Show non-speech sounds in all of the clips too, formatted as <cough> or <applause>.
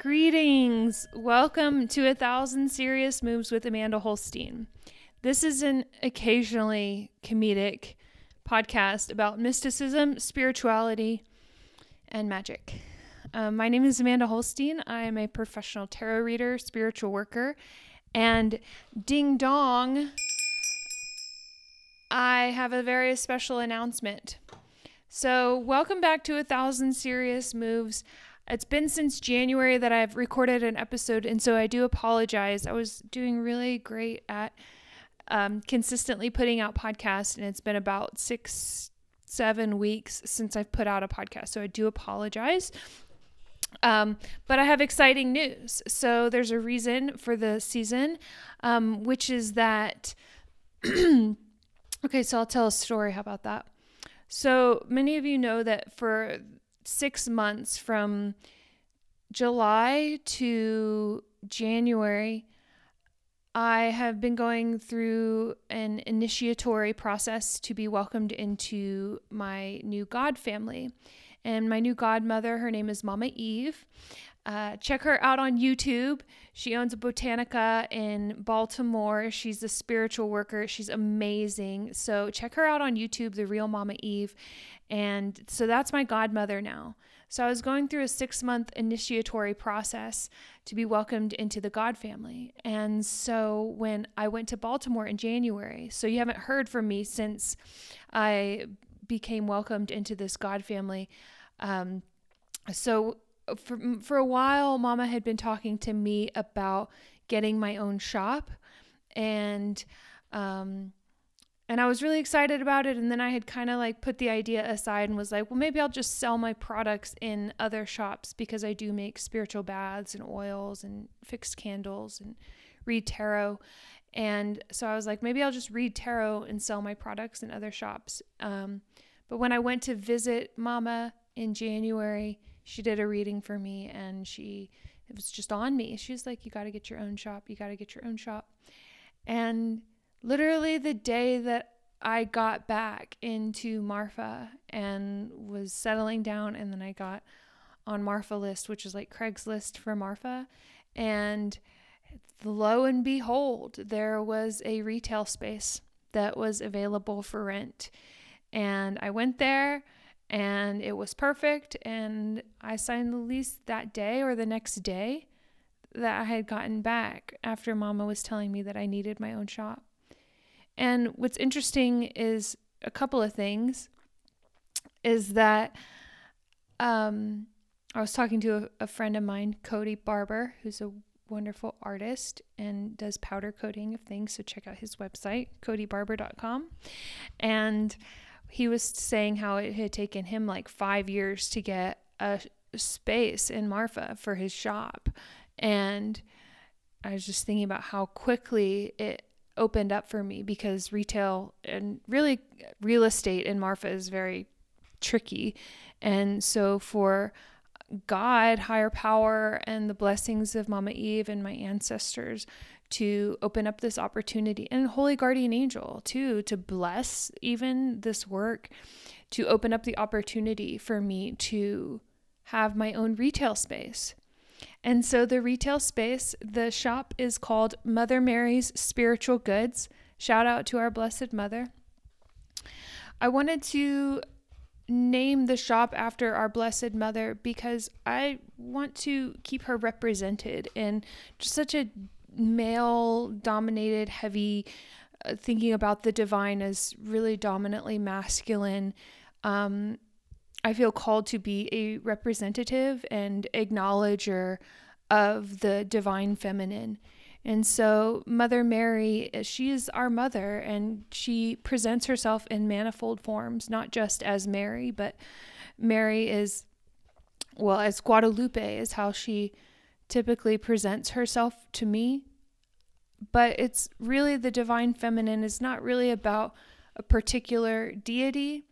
Greetings. Welcome to A Thousand Serious Moves with Amanda Holstien. This is an occasionally comedic podcast about mysticism, spirituality, and magic. Um, my name is Amanda Holstien. I am a professional tarot reader, spiritual worker, and ding dong, I have a very special announcement. So, welcome back to A Thousand Serious Moves. It's been since January that I've recorded an episode, and so I do apologize. I was doing really great at um, consistently putting out podcasts, and it's been about six, seven weeks since I've put out a podcast. So I do apologize. Um, but I have exciting news. So there's a reason for the season, um, which is that. <clears throat> okay, so I'll tell a story. How about that? So many of you know that for six months from July to January, I have been going through an initiatory process to be welcomed into my new God family. And my new godmother, her name is Mama Eve. Uh, check her out on YouTube. She owns a botanica in Baltimore. She's a spiritual worker. She's amazing. So check her out on YouTube, The Real Mama Eve. And so that's my godmother now. So I was going through a six month initiatory process to be welcomed into the God family. And so when I went to Baltimore in January, so you haven't heard from me since I became welcomed into this God family. Um, so for, for a while, Mama had been talking to me about getting my own shop. And um, and I was really excited about it. And then I had kind of like put the idea aside and was like, well, maybe I'll just sell my products in other shops because I do make spiritual baths and oils and fixed candles and read tarot. And so I was like, maybe I'll just read tarot and sell my products in other shops. Um, but when I went to visit Mama in January, she did a reading for me and she, it was just on me. She's like, you got to get your own shop. You got to get your own shop. And literally the day that I got back into Marfa and was settling down, and then I got on Marfa list, which is like Craigslist for Marfa. And lo and behold, there was a retail space that was available for rent. And I went there and it was perfect. And I signed the lease that day or the next day that I had gotten back after Mama was telling me that I needed my own shop. And what's interesting is a couple of things is that um, I was talking to a, a friend of mine, Cody Barber, who's a wonderful artist and does powder coating of things. So check out his website, codybarber.com. And he was saying how it had taken him like five years to get a space in Marfa for his shop. And I was just thinking about how quickly it opened up for me because retail and really real estate in Marfa is very tricky. And so for God, higher power, and the blessings of Mama Eve and my ancestors to open up this opportunity, and Holy Guardian Angel too, to bless even this work, to open up the opportunity for me to have my own retail space. And so the retail space, the shop is called Mother Mary's Spiritual Goods. Shout out to our Blessed Mother. I wanted to name the shop after our Blessed Mother because I want to keep her represented in just such a male dominated, heavy, uh, thinking about the divine as really dominantly masculine. Um, I feel called to be a representative and acknowledger of the divine feminine. And so, Mother Mary, eh, she is our mother, and she presents herself in manifold forms, not just as Mary, but Mary is, well, as Guadalupe is how she typically presents herself to me. But it's really the divine feminine is not really about a particular deity,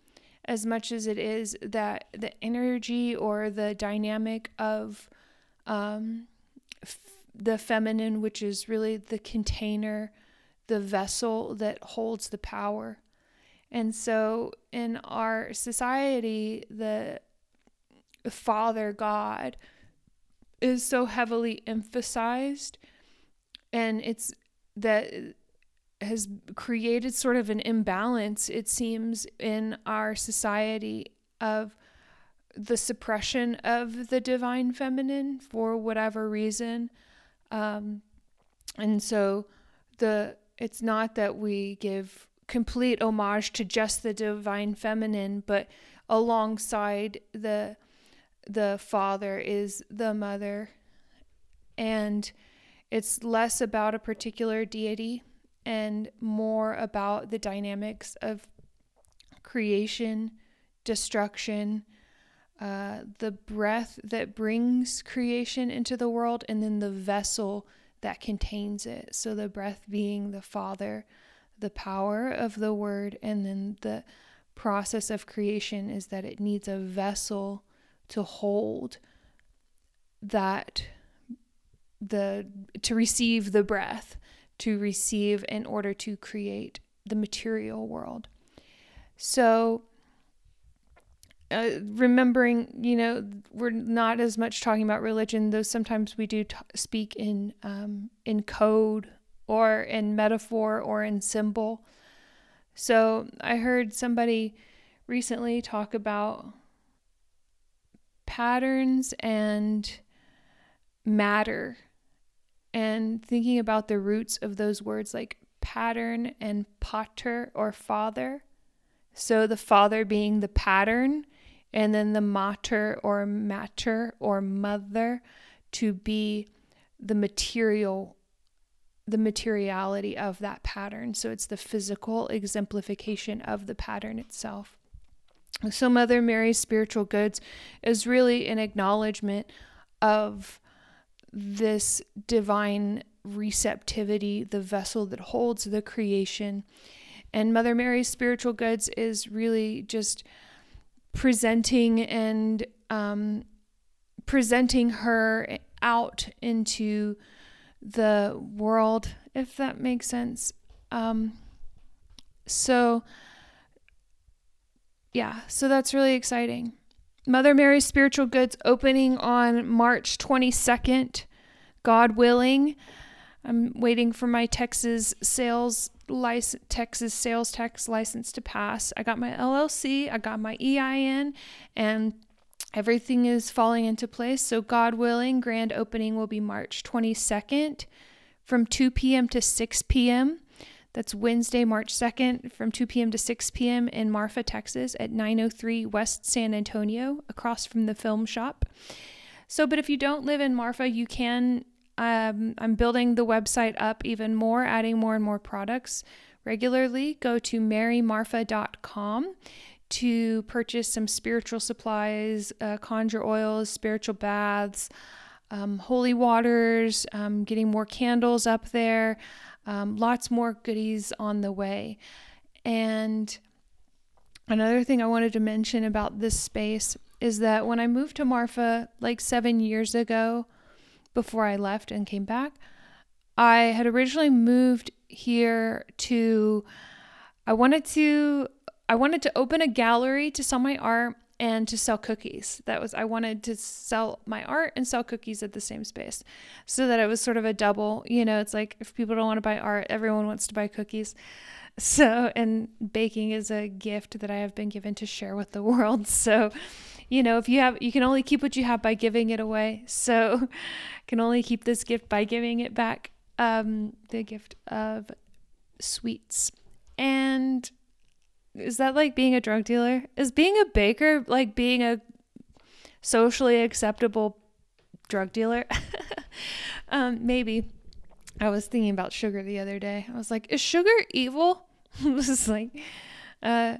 as much as it is that the energy or the dynamic of um, f- the feminine, which is really the container, the vessel that holds the power. And so in our society, the Father God is so heavily emphasized and it's that has created sort of an imbalance it seems in our society of the suppression of the divine feminine for whatever reason. Um, and so the it's not that we give complete homage to just the divine feminine but alongside the the father is the mother. And it's less about a particular deity and more about the dynamics of creation destruction uh, the breath that brings creation into the world and then the vessel that contains it. So the breath being the father the power of the word and then the process of creation is that it needs a vessel to hold that the to receive the breath to receive in order to create the material world. So uh, remembering you know we're not as much talking about religion though sometimes we do t- speak in um, in code or in metaphor or in symbol. So i heard somebody recently talk about patterns and matter and thinking about the roots of those words like pattern and pater or father. So the father being the pattern, and then the mater or matter or mother to be the material the materiality of that pattern. So it's the physical exemplification of the pattern itself. So, Mother Mary's spiritual goods is really an acknowledgement of this divine receptivity, the vessel that holds the creation. And Mother Mary's spiritual goods is really just presenting and um, presenting her out into the world, if that makes sense. Um, so, yeah, so that's really exciting. Mother Mary's Spiritual Goods opening on March 22nd, God willing. I'm waiting for my Texas sales license, Texas sales tax license to pass. I got my LLC, I got my EIN, and everything is falling into place. So, God willing, grand opening will be March 22nd from 2 p.m. to 6 p.m. That's Wednesday, March 2nd from 2 p.m. to 6 p.m. in Marfa, Texas at 903 West San Antonio, across from the film shop. So, but if you don't live in Marfa, you can. Um, I'm building the website up even more, adding more and more products regularly. Go to marymarfa.com to purchase some spiritual supplies, uh, conjure oils, spiritual baths, um, holy waters, um, getting more candles up there. Um, lots more goodies on the way. And another thing I wanted to mention about this space is that when I moved to Marfa like seven years ago, before I left and came back, I had originally moved here to, I wanted to, I wanted to open a gallery to sell my art and to sell cookies. That was I wanted to sell my art and sell cookies at the same space. So that it was sort of a double, you know, it's like if people don't want to buy art, everyone wants to buy cookies. <laughs> So, and baking is a gift that I have been given to share with the <laughs> world. So, you know, if you have you can only keep what you have by giving it away. So, <laughs> can only keep this gift by giving it back. Um the gift of sweets. And is that like being a drug dealer? Is being a baker like being a socially acceptable drug dealer? <laughs> um, maybe. I was thinking about sugar the other day. I was like, is sugar evil? <laughs> this is like, uh,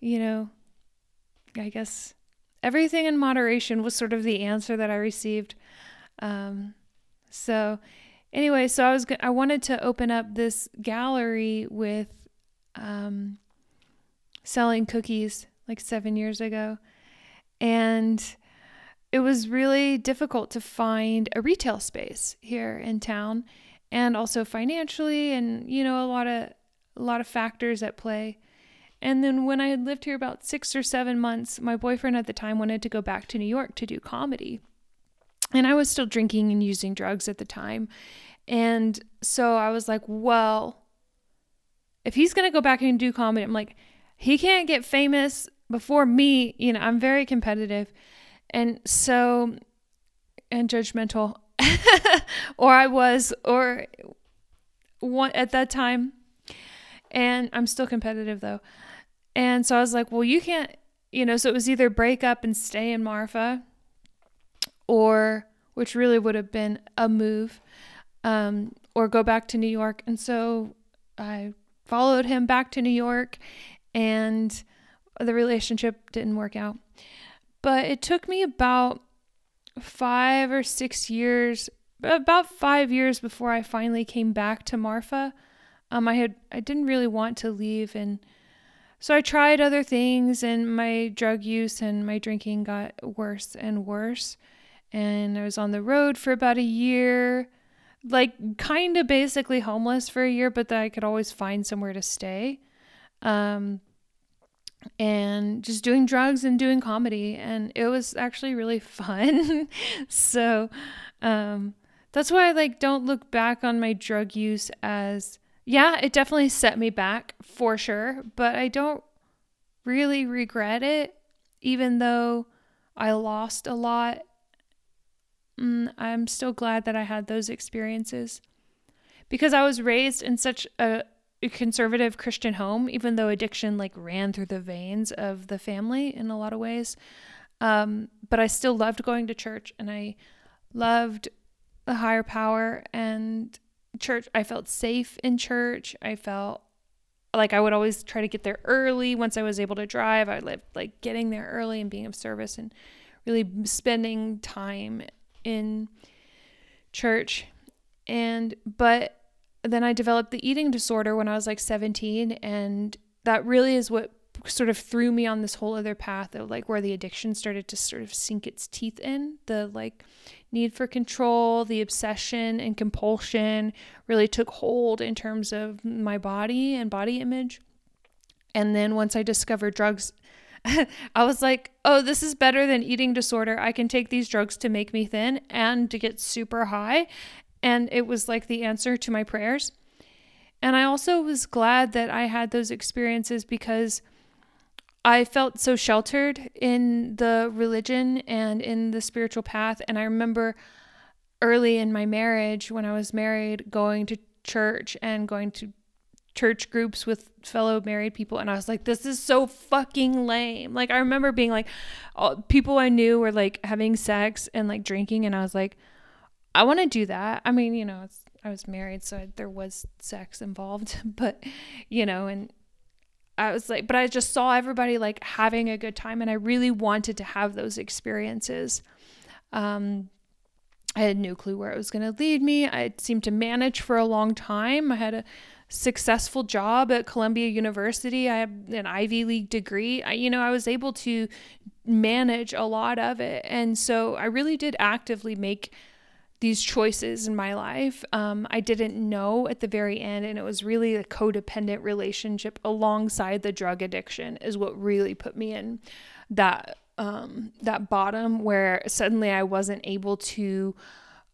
you know, I guess everything in moderation was sort of the answer that I received. Um, so anyway, so I was I wanted to open up this gallery with um, selling cookies like seven years ago. And it was really difficult to find a retail space here in town and also financially and you know a lot of a lot of factors at play. And then when I had lived here about 6 or 7 months, my boyfriend at the time wanted to go back to New York to do comedy. And I was still drinking and using drugs at the time. And so I was like, well, if he's going to go back and do comedy, I'm like, he can't get famous before me. You know, I'm very competitive. And so, and judgmental, <laughs> or I was, or one at that time. And I'm still competitive though. And so I was like, well, you can't, you know, so it was either break up and stay in Marfa or, which really would have been a move, um, or go back to New York. And so I followed him back to New York and the relationship didn't work out. But it took me about five or six years, about five years before I finally came back to Marfa. Um, I had I didn't really want to leave, and so I tried other things, and my drug use and my drinking got worse and worse. And I was on the road for about a year, like kind of basically homeless for a year, but that I could always find somewhere to stay. Um, and just doing drugs and doing comedy and it was actually really <laughs> fun. So um, that's why i like don't look back on my drug use as yeah it definitely set me back for sure but i don't really regret it even though i lost a lot. Mm, i'm still glad that i had those experiences because i was raised in such a conservative Christian home, even though addiction like ran through the veins of the family in a lot of ways. Um, but I still loved going to church and I loved the higher power and church. I felt safe in church. I felt like I would always try to get there early once I was able to drive. I lived like getting there early and being of service and really spending time in church. And, but then I developed the eating disorder when I was like 17. And that really is what sort of threw me on this whole other path of like where the addiction started to sort of sink its teeth in. The like need for control, the obsession and compulsion really took hold in terms of my body and body image. And then once I discovered drugs, <laughs> I was like, oh, this is better than eating disorder. I can take these drugs to make me thin and to get super high. And it was like the answer to my prayers. And I also was glad that I had those experiences because I felt so sheltered in the religion and in the spiritual path. And I remember early in my marriage, when I was married, going to church and going to church groups with fellow married people and I was like this is so fucking lame. Like I remember being like all, people I knew were like having sex and like drinking and I was like I want to do that. I mean, you know, I was married, so there was sex involved, <laughs> but you know, and I was like, but I just saw everybody like having a good time, and I really wanted to have those experiences. Um, I had no clue where it was going to lead me. I seemed to manage for a long time. I had a successful job at Columbia University. I have an Ivy League degree. I, you know, I was able to manage a lot of it. And so I really did actively make these choices in my life. Um, I didn't know at the very end, and it was really a codependent relationship alongside the drug addiction is what really put me in that um, that bottom where suddenly I wasn't able to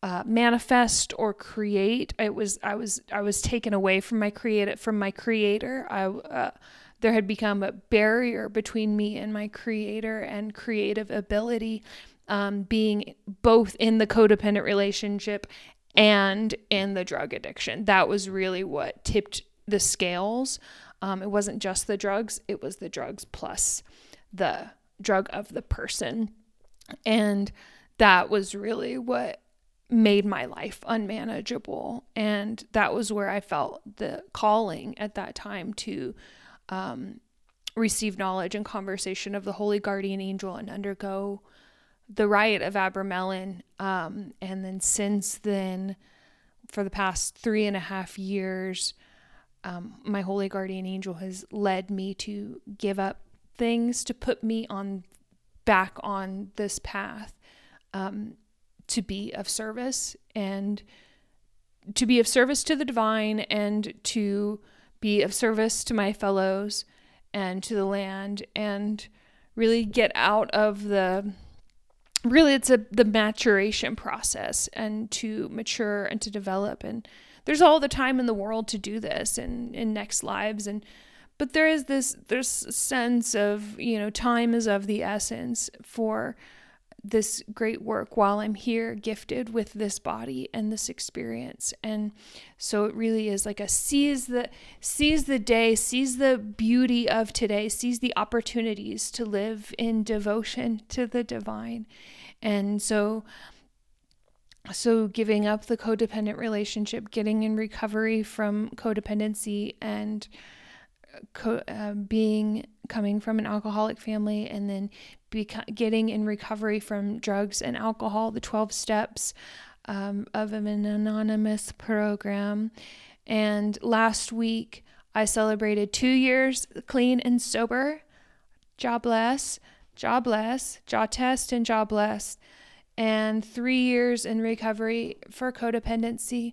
uh, manifest or create. It was I was I was taken away from my creative from my creator. I uh, there had become a barrier between me and my creator and creative ability um, being both in the codependent relationship and in the drug addiction. That was really what tipped the scales. Um, it wasn't just the drugs, it was the drugs plus the drug of the person. And that was really what made my life unmanageable. And that was where I felt the calling at that time to um, receive knowledge and conversation of the holy guardian angel and undergo the rite of Abramelin. Um, and then since then, for the past three and a half years, um, my holy guardian angel has led me to give up things to put me on back on this path um, to be of service and to be of service to the divine and to be of service to my fellows and to the land and really get out of the really it's a the maturation process and to mature and to develop. And there's all the time in the world to do this and in next lives. And but there is this there's sense of you know time is of the essence for this great work while I'm here gifted with this body and this experience. And so it really is like a seize the seize the day, seize the beauty of today, seize the opportunities to live in devotion to the divine. And so so giving up the codependent relationship, getting in recovery from codependency and co- uh, being coming from an alcoholic family and then getting in recovery from drugs and alcohol, the 12 steps um, of an anonymous program. And last week, I celebrated two years clean and sober. Jobless, jobless, jaw test, and jobless. And three years in recovery for codependency.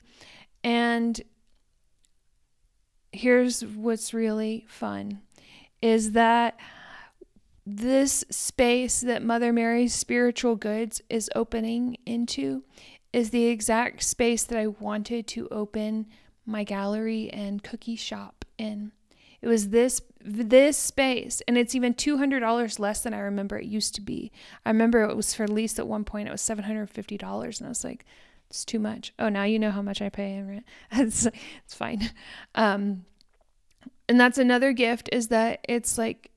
And here's what's really fun is that this space that Mother Mary's spiritual goods is opening into is the exact space that I wanted to open my gallery and cookie shop in. It was this this space and it's even $200 less than I remember it used to be. I remember it was for lease at one point it was $750 and I was like it's too much. Oh, now you know how much I pay in rent. <laughs> it's it's fine. Um and that's another gift is that it's like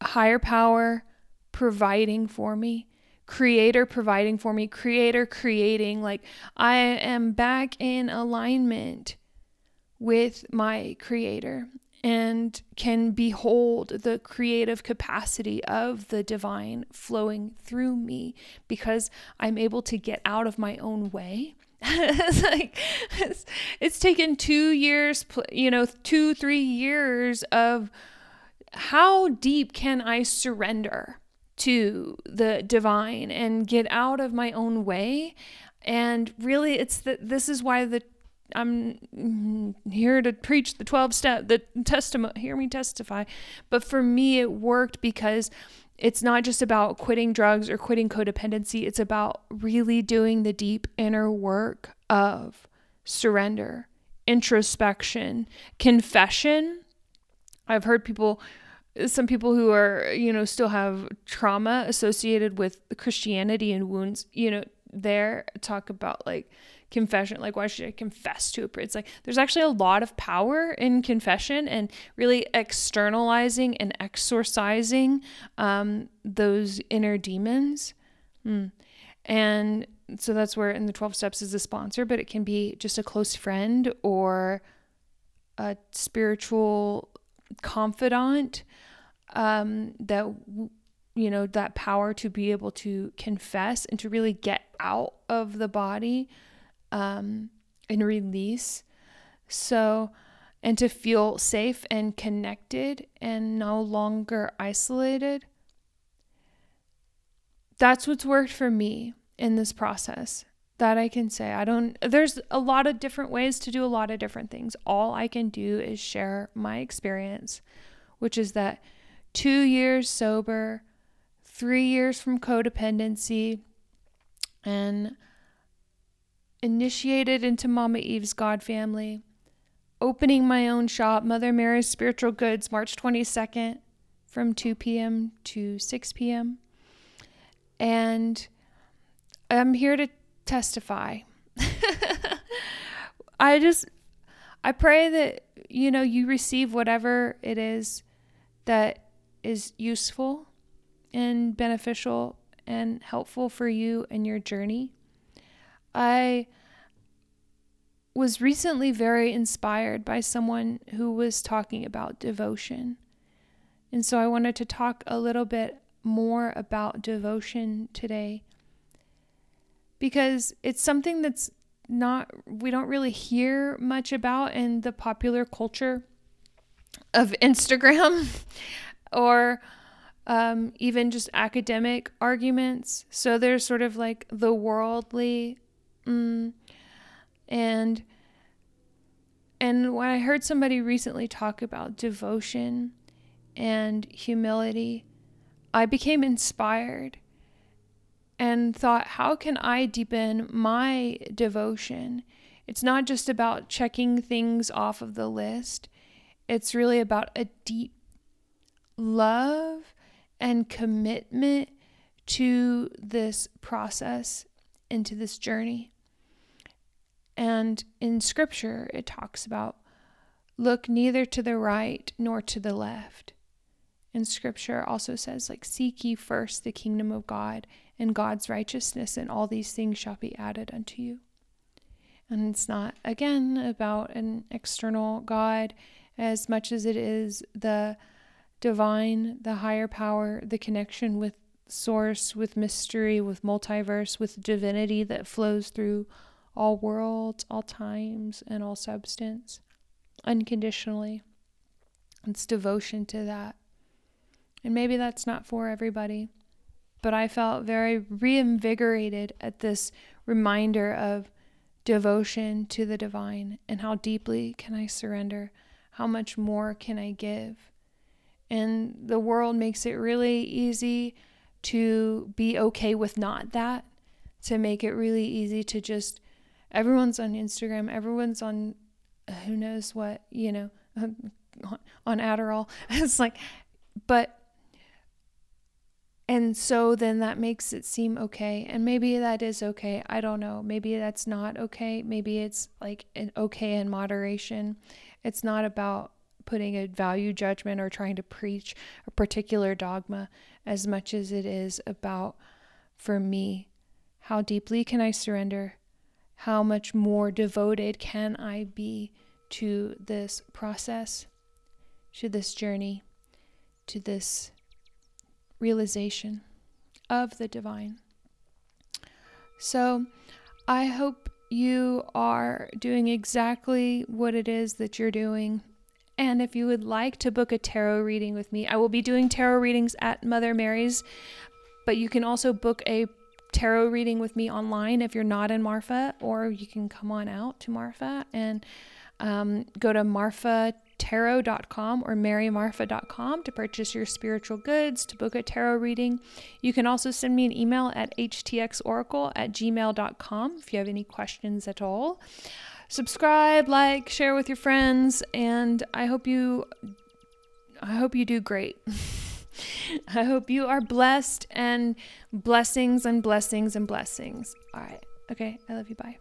higher power providing for me creator providing for me creator creating like i am back in alignment with my creator and can behold the creative capacity of the divine flowing through me because i'm able to get out of my own way <laughs> it's like it's, it's taken two years you know two three years of how deep can I surrender to the divine and get out of my own way? And really, it's that this is why the I'm here to preach the 12 step, the testimony, hear me testify. But for me, it worked because it's not just about quitting drugs or quitting codependency. It's about really doing the deep inner work of surrender, introspection, confession. I've heard people some people who are you know still have trauma associated with christianity and wounds you know there talk about like confession like why should i confess to a priest? It's like there's actually a lot of power in confession and really externalizing and exorcising um, those inner demons. Mm. and so that's where in the 12 steps is a sponsor but it can be just a close friend or a spiritual confidant um, that you know that power to be able to confess and to really get out of the body um, and release so and to feel safe and connected and no longer isolated that's what's worked for me in this process that I can say. I don't, there's a lot of different ways to do a lot of different things. All I can do is share my experience, which is that two years sober, three years from codependency, and initiated into Mama Eve's God family, opening my own shop, Mother Mary's Spiritual Goods, March 22nd from 2 p.m. to 6 p.m. And I'm here to testify. <laughs> I just, I pray that, you know, you receive whatever it is that is useful and beneficial and helpful for you and your journey. I was recently very inspired by someone who was talking about devotion. And so I wanted to talk a little bit more about devotion today because it's something that's not, we don't really hear much about in the popular culture of <laughs> Instagram. or um, even just academic arguments. So there's sort of like the worldly, mm, and and when I heard somebody recently talk about devotion and humility, I became inspired and thought, how can I deepen my devotion? It's not just about checking things off of the list, it's really about a deep love and commitment to this process and to this journey. And in scripture, it talks about look neither to the right nor to the left. And scripture also says, like, seek ye first the kingdom of God and God's righteousness, and all these things shall be added unto you. And it's not, again, about an external God as much as it is the divine, the higher power, the connection with source, with mystery, with multiverse, with divinity that flows through all worlds, all times, and all substance unconditionally. It's devotion to that. And maybe that's not for everybody, but I felt very reinvigorated at this reminder of devotion to the divine and how deeply can I surrender? How much more can I give? And the world makes it really easy to be okay with not that, to make it really easy to just, everyone's on Instagram, everyone's on uh, who knows what, you know, <laughs> on Adderall. <laughs> It's like, but and so then that makes it seem okay. And maybe that is okay. I don't know. Maybe that's not okay. Maybe it's like an okay in moderation. It's not about putting a value judgment or trying to preach a particular dogma as much as it is about, for me, how deeply can I surrender? How much more devoted can I be to this process, to this journey, to this realization of the divine. So I hope you are doing exactly what it is that you're doing. And if you would like to book a tarot reading with me, I will be doing tarot readings at Mother Mary's, but you can also book a tarot reading with me online if you're not in Marfa, or you can come on out to Marfa and um, go to Marfa tarot.com or marymarfa.com to purchase your spiritual goods, to book a tarot reading. You can also send me an email at htxoracle at gmail.com if you have any questions at all. Subscribe, like, share with your friends, and I hope you I hope you do great. <laughs> I hope you are blessed and blessings and blessings and blessings. All right. Okay. I love you. Bye.